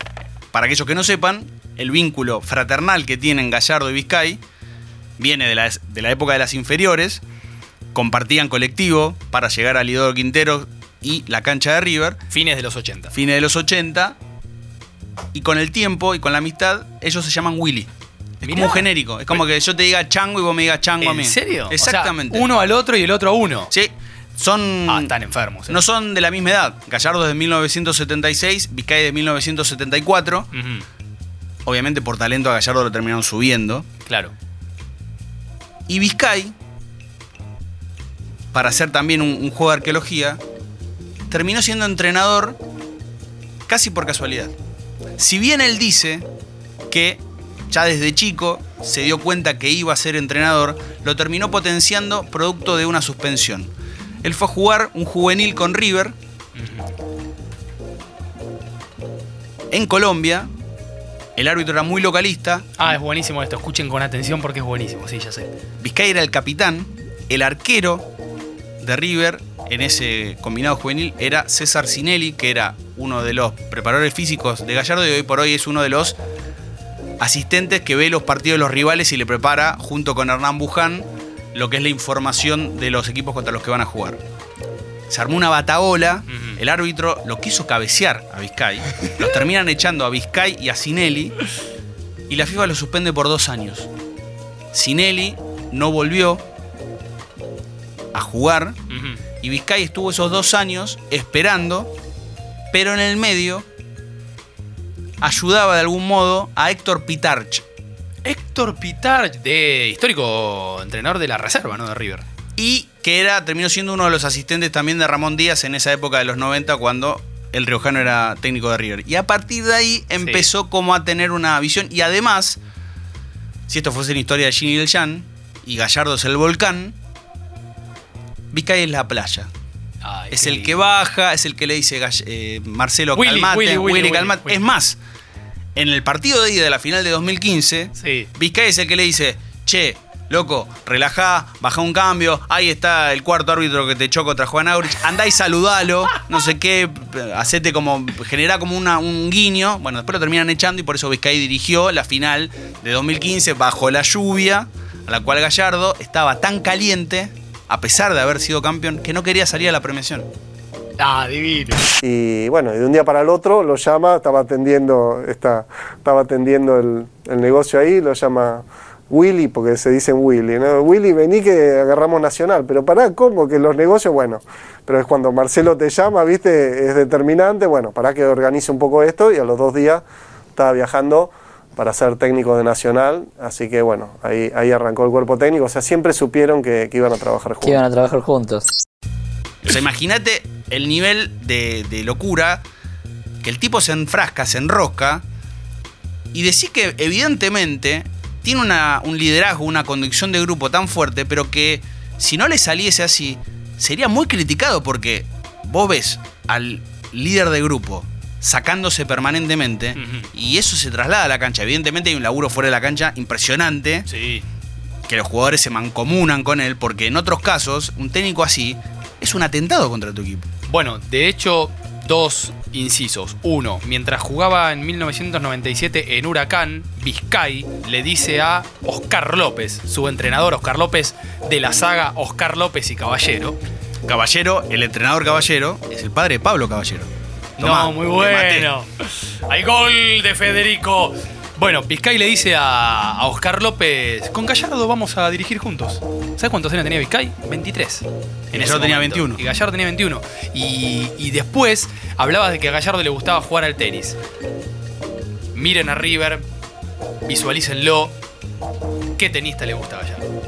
Para aquellos que no sepan, el vínculo fraternal que tienen Gallardo y Vizcay viene de la, de la época de las inferiores. Compartían colectivo para llegar a Lidoro Quintero y la cancha de River. Fines de los 80. Fines de los 80. Y con el tiempo y con la amistad, ellos se llaman Willy. Es como un genérico. Es como que yo te diga chango y vos me digas chango a mí. ¿En serio? Exactamente. O sea, uno al otro y el otro a uno. Sí. Son. Ah, están enfermos. eh. No son de la misma edad. Gallardo es de 1976, Vizcay de 1974. Ujú, Obviamente por talento a Gallardo lo terminaron subiendo. Claro. Y Vizcay, para hacer también un, un juego de arqueología, terminó siendo entrenador casi por casualidad. Si bien él dice que ya desde chico se dio cuenta que iba a ser entrenador, lo terminó potenciando producto de una suspensión. Él fue a jugar un juvenil con River en Colombia. El árbitro era muy localista. Ah, es buenísimo esto. Escuchen con atención porque es buenísimo. Sí, ya sé. Vizcay era el capitán. El arquero de River en ese combinado juvenil era César Sinelli, que era uno de los preparadores físicos de Gallardo y hoy por hoy es uno de los asistentes que ve los partidos de los rivales y le prepara junto con Hernán Buján lo que es la información de los equipos contra los que van a jugar. Se armó una bataola, el árbitro lo quiso cabecear a Vizcay, los terminan echando a Vizcay y a Sinelli y la FIFA lo suspende por dos años. Sinelli no volvió a jugar y Vizcay estuvo esos dos años esperando, pero en el medio ayudaba de algún modo a Héctor Pitarch. Héctor Pitarch, de histórico entrenador de la reserva, ¿no? De River. Y que era, terminó siendo uno de los asistentes también de Ramón Díaz en esa época de los 90 cuando el riojano era técnico de River. Y a partir de ahí empezó como a tener una visión y además si esto fuese una historia de Ginny del Jan y Gallardo es el volcán, Vizcay es la playa. es el que baja, es el que le dice eh, Marcelo Willy, calmate, Willy, Willy, Willy, calmate. Es más, en el partido de ida de la final de 2015, Vizcay es el que le dice, che, loco, relajá, baja un cambio, ahí está el cuarto árbitro que te chocó contra Juan Aurich, andá y saludalo, no sé qué, hacete como, generá como una- un guiño. Bueno, después lo terminan echando y por eso Vizcay dirigió la final de 2015 bajo la lluvia, a la cual Gallardo estaba tan caliente, a pesar de haber sido campeón, que no quería salir a la premiación. Ah, divino. Y bueno, de un día para el otro lo llama, estaba atendiendo, esta, estaba atendiendo el, el negocio ahí, lo llama Willy, porque se dicen Willy, ¿no? Willy, vení que agarramos Nacional, pero pará, ¿cómo? Que los negocios, bueno, pero es cuando Marcelo te llama, viste, es determinante, bueno, para que organice un poco esto, y a los dos días estaba viajando para ser técnico de Nacional, así que bueno, ahí, ahí arrancó el cuerpo técnico, o sea, siempre supieron que, que iban a trabajar juntos. Que iban a trabajar juntos. O sea, imagínate el nivel de, de locura que el tipo se enfrasca, se enrosca y decís que evidentemente tiene una- un liderazgo, una conducción de grupo tan fuerte, pero que si no le saliese así, sería muy criticado porque vos ves al líder de grupo sacándose permanentemente y eso se traslada a la cancha. Evidentemente hay un laburo fuera de la cancha impresionante. Que los jugadores se mancomunan con él, porque en otros casos, un técnico así es un atentado contra tu equipo. Bueno, de hecho, dos incisos. Uno, mientras jugaba en 1997 en Huracán, Vizcay le dice a Oscar López, su entrenador Oscar López de la saga Oscar López y Caballero. Caballero, el entrenador Caballero, es el padre de Pablo Caballero. Tomá, no, muy bueno. Hay gol de Federico. Bueno, Vizcay le dice a, a Oscar López, con Gallardo vamos a dirigir juntos. ¿Sabes cuántos años tenía Vizcay? 23. En Gallardo tenía momento. 21. Y Gallardo tenía 21. Y, y después hablabas de que a Gallardo le gustaba jugar al tenis. Miren a River, visualícenlo. ¿Qué tenista le gusta a Gallardo?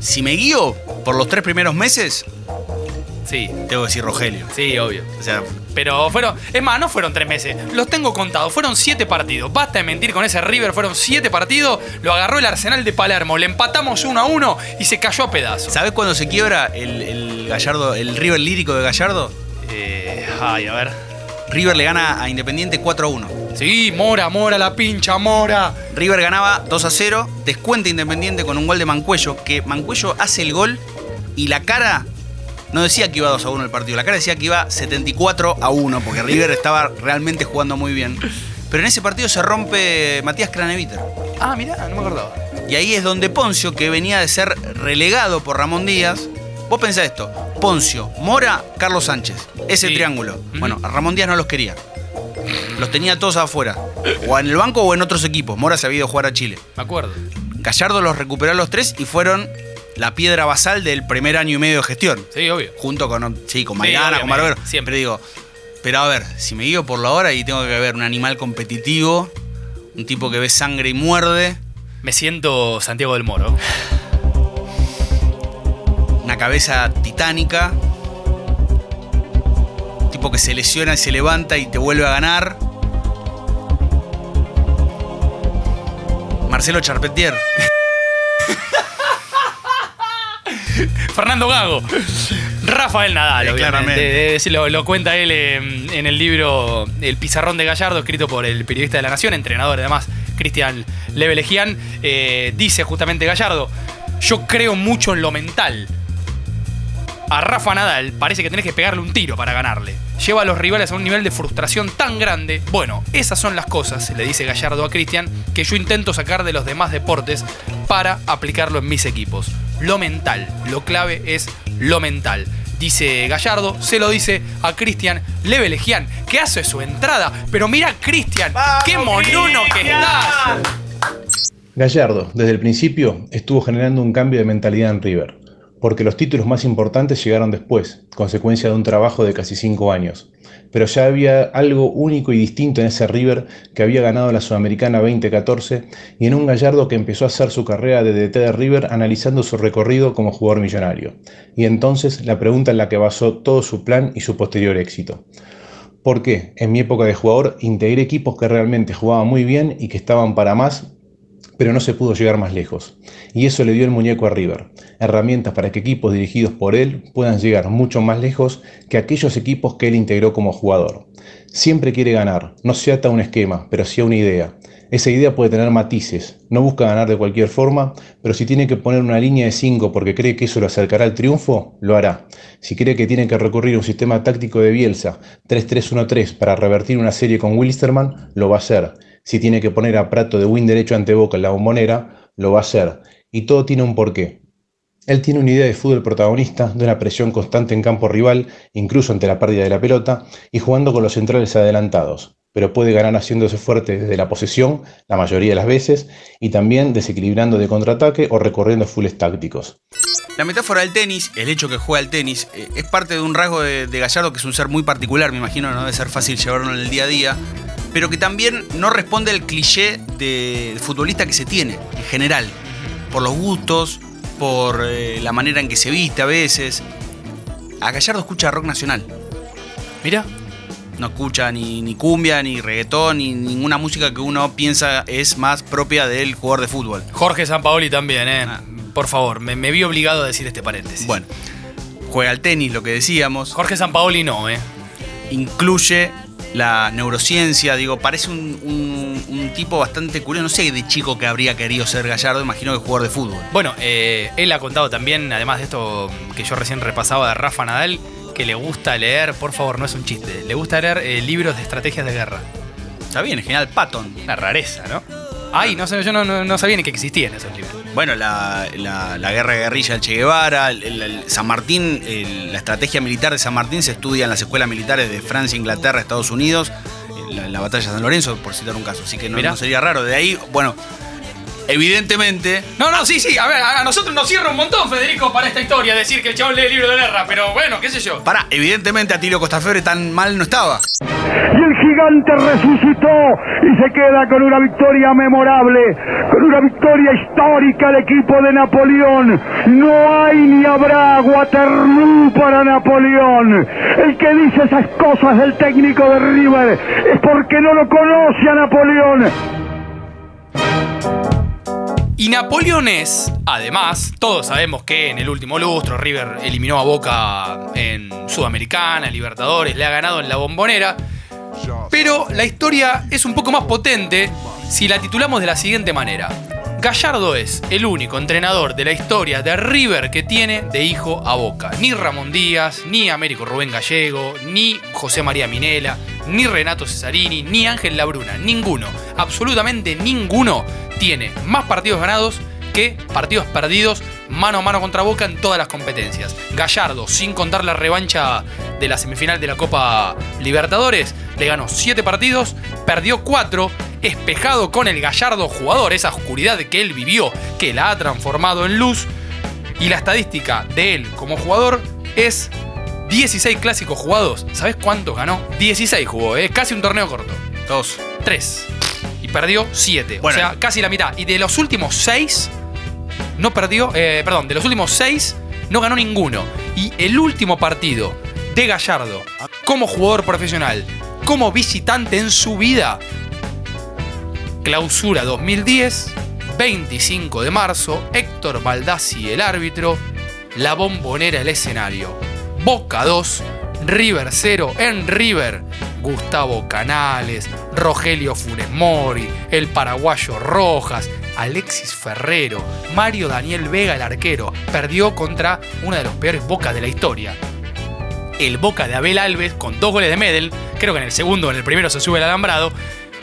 Si me guío por los tres primeros meses, sí. tengo que decir Rogelio. Sí, obvio. O sea, Pero fueron, es más, no fueron tres meses, los tengo contados, fueron siete partidos. Basta de mentir con ese River, fueron siete partidos, lo agarró el Arsenal de Palermo, le empatamos uno a uno y se cayó a pedazos. ¿sabes cuándo se quiebra el, el Gallardo, el River lírico de Gallardo? Eh, ay, a ver. River le gana a Independiente 4 a 1. Sí, Mora, Mora, la pincha, Mora. River ganaba 2 a 0, descuenta Independiente con un gol de Mancuello, que Mancuello hace el gol y la cara no decía que iba 2 a 1 el partido, la cara decía que iba 74 a 1, porque River estaba realmente jugando muy bien. Pero en ese partido se rompe Matías Craneviter. Ah, mirá, no me acordaba. Y ahí es donde Poncio, que venía de ser relegado por Ramón Díaz, vos pensás esto, Poncio, Mora, Carlos Sánchez, ese Sí. triángulo. Bueno, a Ramón Díaz no los quería. Los tenía todos afuera. O en el banco o en otros equipos. Mora se había ido a jugar a Chile. Me acuerdo. Gallardo los recuperó a los tres y fueron la piedra basal del primer año y medio de gestión. Sí, obvio. Junto con, sí, con Sí, Maidana, con Barbero. Siempre digo, pero a ver, si me guío por la hora y tengo que ver un animal competitivo, un tipo que ve sangre y muerde. Me siento Santiago del Moro. Una cabeza titánica. Un tipo que se lesiona y se levanta y te vuelve a ganar. Marcelo Charpentier. Fernando Gago. Rafael Nadal, Eh, claramente. Eh, lo, lo cuenta él eh, en el libro El Pizarrón de Gallardo, escrito por el periodista de la Nación, entrenador además, Cristian Levelegian. Eh, dice justamente Gallardo, yo creo mucho en lo mental. A Rafa Nadal parece que tenés que pegarle un tiro para ganarle. Lleva a los rivales a un nivel de frustración tan grande. Bueno, esas son las cosas, le dice Gallardo a Cristian, que yo intento sacar de los demás deportes para aplicarlo en mis equipos. Lo mental, lo clave es lo mental. Dice Gallardo, se lo dice a Cristian Levelegian, que hace su entrada. Pero mira, Cristian, qué monuno que estás. Gallardo, desde el principio, estuvo generando un cambio de mentalidad en River, porque los títulos más importantes llegaron después, consecuencia de un trabajo de casi cinco años. Pero ya había algo único y distinto en ese River que había ganado la Sudamericana 2014 y en un Gallardo que empezó a hacer su carrera de DT de River analizando su recorrido como jugador millonario. Y entonces la pregunta en la que basó todo su plan y su posterior éxito. ¿Por qué? En mi época de jugador integré equipos que realmente jugaban muy bien y que estaban para más, pero no se pudo llegar más lejos. Y eso le dio el muñeco a River, herramientas para que equipos dirigidos por él puedan llegar mucho más lejos que aquellos equipos que él integró como jugador. Siempre quiere ganar, no se ata a un esquema, pero sí a una idea. Esa idea puede tener matices, no busca ganar de cualquier forma, pero si tiene que poner una línea de 5 porque cree que eso lo acercará al triunfo, lo hará. Si cree que tiene que recurrir a un sistema táctico de Bielsa 3-3-1-3 para revertir una serie con Wilstermann, lo va a hacer. Si tiene que poner a Prato de win derecho ante Boca en la bombonera, lo va a hacer. Y todo tiene un porqué. Él tiene una idea de fútbol protagonista, de una presión constante en campo rival, incluso ante la pérdida de la pelota, y jugando con los centrales adelantados pero puede ganar haciéndose fuerte desde la posesión la mayoría de las veces y también desequilibrando de contraataque o recorriendo fulles tácticos. La metáfora del tenis, el hecho que juega al tenis, eh, es parte de un rasgo de, Gallardo que es un ser muy particular, me imagino, no debe ser fácil llevarlo en el día a día, pero que también no responde al cliché de futbolista que se tiene, en general, por los gustos, por eh, la manera en que se viste a veces. A Gallardo escucha rock nacional. Mira, no escucha ni, cumbia, ni reggaetón, ni ninguna música que uno piensa es más propia del jugador de fútbol. Jorge Sampaoli también, ¿eh? Ah. Por favor, me, vi obligado a decir este paréntesis. Bueno, juega al tenis, lo que decíamos. Jorge Sampaoli no, ¿eh? Incluye la neurociencia, digo, parece un, tipo bastante curioso. No sé de chico que habría querido ser Gallardo, imagino que jugador de fútbol. Bueno, eh, él ha contado también, además de esto que yo recién repasaba de Rafa Nadal, que le gusta leer, por favor, no es un chiste, le gusta leer eh, libros de estrategias de guerra. Está bien, general Patton. Una rareza, ¿no? Ay, no sé, yo no, sabía ni que existían esos libros. Bueno, la, guerra de guerrilla del Che Guevara, San Martín, la estrategia militar de San Martín se estudia en las escuelas militares de Francia, Inglaterra, Estados Unidos, la, la batalla de San Lorenzo, por citar un caso. Así que no, no sería raro. De ahí, bueno, evidentemente. No, no, sí, sí. A ver, a nosotros nos cierra un montón, Federico, para esta historia, decir que el chabón lee el libro de guerra, pero bueno, qué sé yo. Para, evidentemente Atilio Costaferre tan mal no estaba. Y el gigante resucitó y se queda con una victoria memorable, con una victoria histórica al equipo de Napoleón. No hay ni habrá Waterloo para Napoleón. El que dice esas cosas del técnico de River es porque no lo conoce a Napoleón. Y Napoleón es, además, todos sabemos que en el último lustro River eliminó a Boca en Sudamericana, Libertadores, le ha ganado en la bombonera. Pero la historia es un poco más potente si la titulamos de la siguiente manera. Gallardo es el único entrenador de la historia de River que tiene de hijo a Boca. Ni Ramón Díaz, ni Américo Rubén Gallego, ni José María Minela, ni Renato Cesarini, ni Ángel Labruna. Ninguno, absolutamente ninguno, tiene más partidos ganados que partidos perdidos mano a mano contra Boca en todas las competencias. Gallardo, sin contar la revancha de la semifinal de la Copa Libertadores, le ganó 7 partidos, perdió 4 espejado con el gallardo jugador, esa oscuridad que él vivió, que la ha transformado en luz. Y la estadística de él como jugador es 16 clásicos jugados. ¿Sabes cuántos ganó? 16 jugó, es ¿eh? casi un torneo corto. Dos. Tres. Y perdió 7. O sea, casi la mitad. Y de los últimos 6, no perdió, eh, perdón, de los últimos 6, no ganó ninguno. Y el último partido de Gallardo como jugador profesional, como visitante en su vida, Clausura 2010, 25 de marzo, Héctor Baldassi el árbitro, La Bombonera el escenario, Boca 2, River 0 en River, Gustavo Canales, Rogelio Funes Mori, el paraguayo Rojas, Alexis Ferrero, Mario Daniel Vega el arquero, perdió contra una de los peores bocas de la historia. El Boca de Abel Alves con dos goles de Medel, creo que en el segundo o en el primero se sube el alambrado,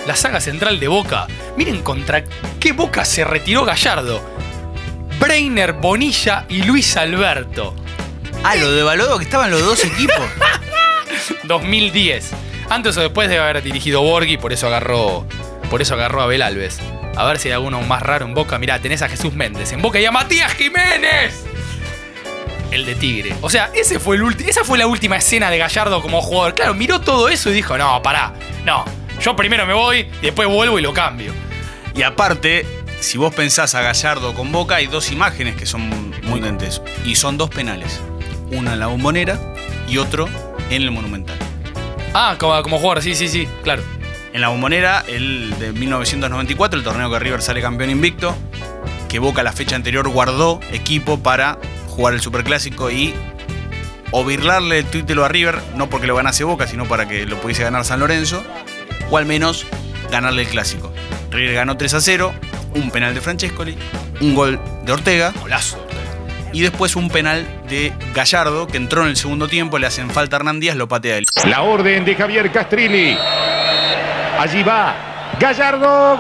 la saga central de Boca. Miren contra qué Boca se retiró Gallardo. Breiner, Bonilla y Luis Alberto. Ah, lo de Balodo que estaban los dos equipos. 2010. Antes o después de haber dirigido Borghi, por eso agarró. Por eso agarró a Abel Alves. A ver si hay alguno más raro en Boca. Mirá, tenés a Jesús Méndez en Boca y a Matías Jiménez. El de Tigre. O sea, ese fue el esa fue la última escena de Gallardo como jugador. Claro, miró todo eso y dijo, no, pará. No, yo primero me voy, después vuelvo y lo cambio. Y aparte, si vos pensás a Gallardo con Boca, hay dos imágenes que son muy dentes. Y son dos penales. Una en la bombonera y otro en el Monumental. Ah, como, como jugador, sí, sí, sí, claro. En la bombonera, el de 1994, el torneo que River sale campeón invicto, que Boca la fecha anterior guardó equipo para jugar el Superclásico y o birlarle el título a River, no porque lo ganase Boca, sino para que lo pudiese ganar San Lorenzo, o al menos ganarle el clásico. River ganó 3 a 0, un penal de Francescoli, un gol de Ortega. Golazo. Y después un penal de Gallardo, que entró en el segundo tiempo, le hacen falta a Hernán Díaz, lo patea él. La orden de Javier Castrilli. Allí va. Gallardo.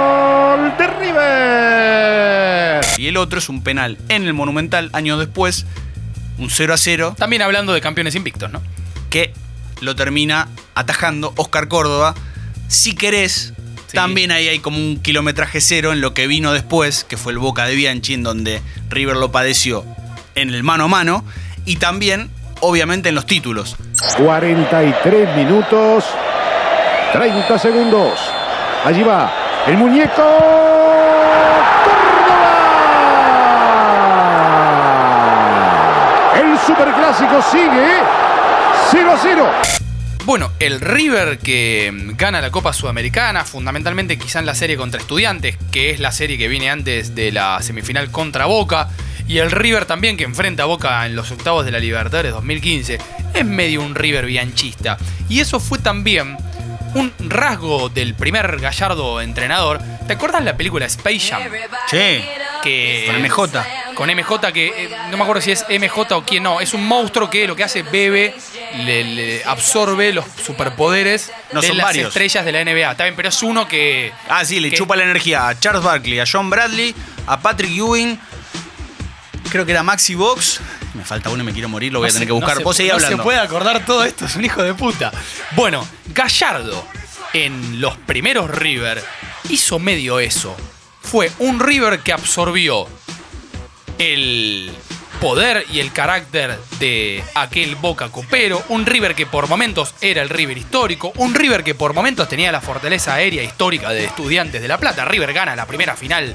Gol de River. Y el otro es un penal en el Monumental, años después, un 0 a 0. También hablando de campeones invictos, ¿no? Que lo termina atajando Oscar Córdoba. Si querés, también ahí hay como un kilometraje cero en lo que vino después, que fue el Boca de Bianchi, en donde River lo padeció en el mano a mano. Y también, obviamente, en los títulos. 43 minutos. 30 segundos. Allí va. El muñeco. ¡Córdoba! El superclásico sigue 0 a 0. Bueno, el River que mm, gana la Copa Sudamericana, fundamentalmente quizá en la serie contra Estudiantes, que es la serie que viene antes de la semifinal contra Boca, y el River también que enfrenta a Boca en los octavos de la Libertadores 2015, es medio un River bianchista. Y eso fue también un rasgo del primer Gallardo entrenador. ¿Te acuerdas la película Space Jam? Sí. Que, Con MJ. Con MJ, que eh, no me acuerdo si es MJ o quién, no. Es un monstruo que lo que hace bebe, le, le absorbe los superpoderes No, de son las varios. estrellas de la NBA. Está bien, pero es uno que. Ah, sí, le chupa la energía a Charles Barkley, a John Bradley, a Patrick Ewing. Creo que era Maxi Box. Me falta uno y me quiero morir, lo voy a tener que buscar. Vos seguí hablando. se puede acordar todo esto, es un hijo de puta. Bueno, Gallardo, en los primeros River, hizo medio eso. Fue un River que absorbió el poder y el carácter de aquel Boca Copero, un River que por momentos era el River histórico, un River que por momentos tenía la fortaleza aérea histórica de Estudiantes de La Plata. River gana la primera final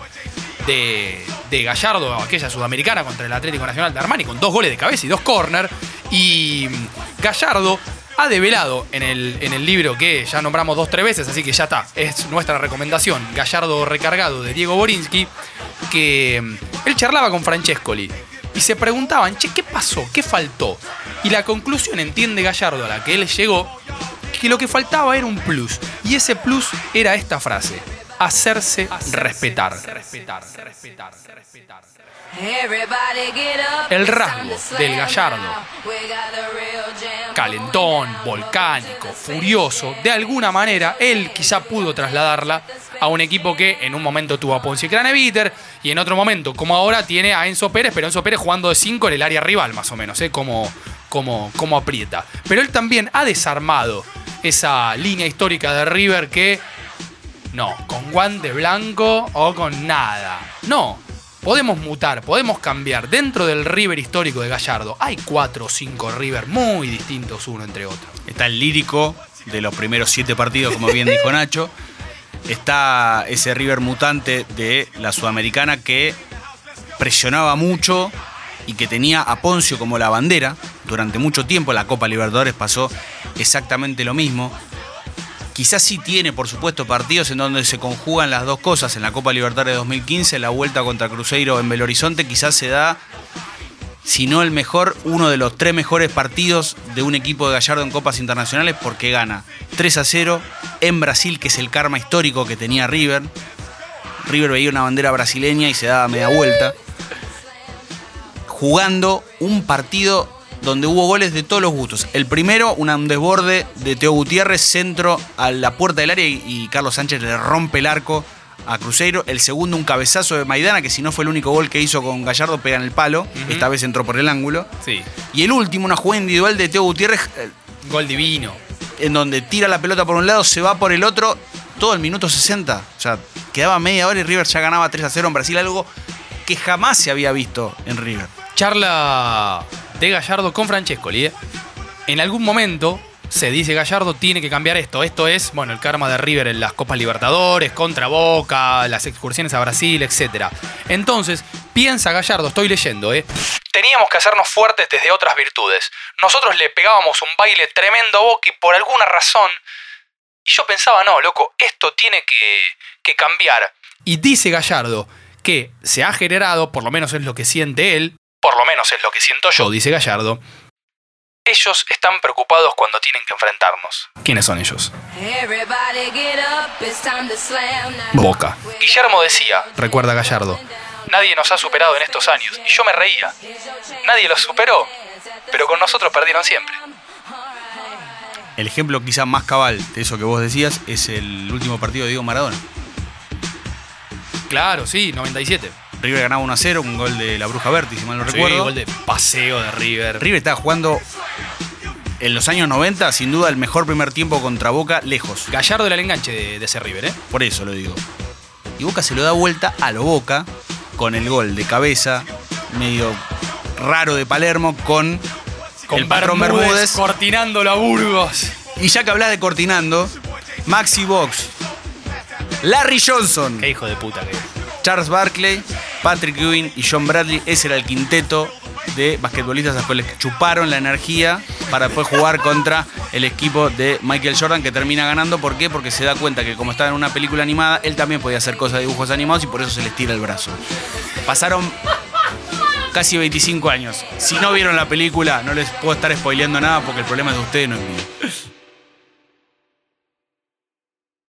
de, Gallardo, aquella sudamericana contra el Atlético Nacional de Armani, con dos goles de cabeza y dos córner. Y Gallardo ha develado en el, en el libro que ya nombramos dos tres veces, así que ya está, es nuestra recomendación, Gallardo recargado de Diego Borinsky, que mm, él charlaba con Francescoli y se preguntaban, che, ¿qué pasó? ¿Qué faltó? Y la conclusión, entiende Gallardo, a la que él llegó, que lo que faltaba era un plus. Y ese plus era esta frase, hacerse respetar. El rasgo del Gallardo, calentón, volcánico, furioso, de alguna manera él quizá pudo trasladarla a un equipo que en un momento tuvo a Ponce y Craneviter y en otro momento, como ahora, tiene a Enzo Pérez, pero Enzo Pérez jugando de 5 en el área rival, más o menos, ¿eh? como, como, como aprieta. Pero él también ha desarmado esa línea histórica de River que no, con guante blanco o con nada. No, podemos mutar, podemos cambiar. Dentro del River histórico de Gallardo hay cuatro o cinco River muy distintos uno entre otro. Está el lírico de los primeros siete partidos, como bien dijo Nacho. Está ese River mutante de la Sudamericana que presionaba mucho y que tenía a Poncio como la bandera. Durante mucho tiempo la Copa Libertadores pasó exactamente lo mismo. Quizás sí tiene, por supuesto, partidos en donde se conjugan las dos cosas. En la Copa Libertadores de 2015, la vuelta contra Cruzeiro en Belo Horizonte, quizás se da si no el mejor, uno de los tres mejores partidos de un equipo de Gallardo en Copas Internacionales porque gana 3 a 0 en Brasil, que es el karma histórico que tenía River. River veía una bandera brasileña y se daba media vuelta. Jugando un partido donde hubo goles de todos los gustos. El primero, un desborde de Teo Gutiérrez, centro a la puerta del área y, y Carlos Sánchez le rompe el arco a Cruzeiro. El segundo, un cabezazo de Maidana, que si no fue el único gol que hizo con Gallardo, pega en el palo. Esta vez entró por el ángulo. Sí. Y el último, una jugada individual de Teo Gutiérrez. eh, Gol divino. En donde tira la pelota por un lado, se va por el otro, todo el minuto 60. O sea, quedaba media hora y River ya ganaba 3 a 0 en Brasil, algo que jamás se había visto en River. Charla de Gallardo con Francescoli. ¿eh? En algún momento se dice Gallardo, tiene que cambiar esto. Esto es, bueno, el karma de River en las Copas Libertadores, contra Boca, las excursiones a Brasil, etc. Entonces, piensa Gallardo, estoy leyendo, ¿eh? Teníamos que hacernos fuertes desde otras virtudes. Nosotros le pegábamos un baile tremendo a Boca y por alguna razón. Y yo pensaba, no, loco, esto tiene que, que cambiar. Y dice Gallardo que se ha generado, por lo menos es lo que siente él, por lo menos es lo que siento yo, dice Gallardo, ellos están preocupados cuando tienen que enfrentarnos. ¿Quiénes son ellos? Boca. Guillermo decía, recuerda Gallardo, nadie nos ha superado en estos años. Y yo me reía. Nadie los superó, pero con nosotros perdieron siempre. El ejemplo quizá más cabal de eso que vos decías es el último partido de Diego Maradona. Claro, sí, 97. River ganaba 1 a 0, un gol de la Bruja Berti, si mal no Sí, recuerdo. gol de paseo de River. River estaba jugando en los años 90, sin duda, el mejor primer tiempo contra Boca, lejos. Gallardo era el enganche de, de ese River, ¿eh? Por eso lo digo. Y Boca se lo da vuelta a lo Boca con el gol de cabeza, medio raro de Palermo, con, Con el patrón Bermúdez Bermúdez. cortinándolo a Burgos. Y ya que hablas de cortinando, Maxi Box, Larry Johnson, Qué hijo de puta que es. Charles Barkley, Patrick Ewing y John Bradley, ese era el quinteto de basquetbolistas a los cuales chuparon la energía para después jugar contra el equipo de Michael Jordan que termina ganando. ¿Por qué? Porque se da cuenta que como estaba en una película animada, él también podía hacer cosas de dibujos animados y por eso se les tira el brazo. Pasaron casi 25 años. Si no vieron la película, no les puedo estar spoileando nada porque el problema es de ustedes, no es mío.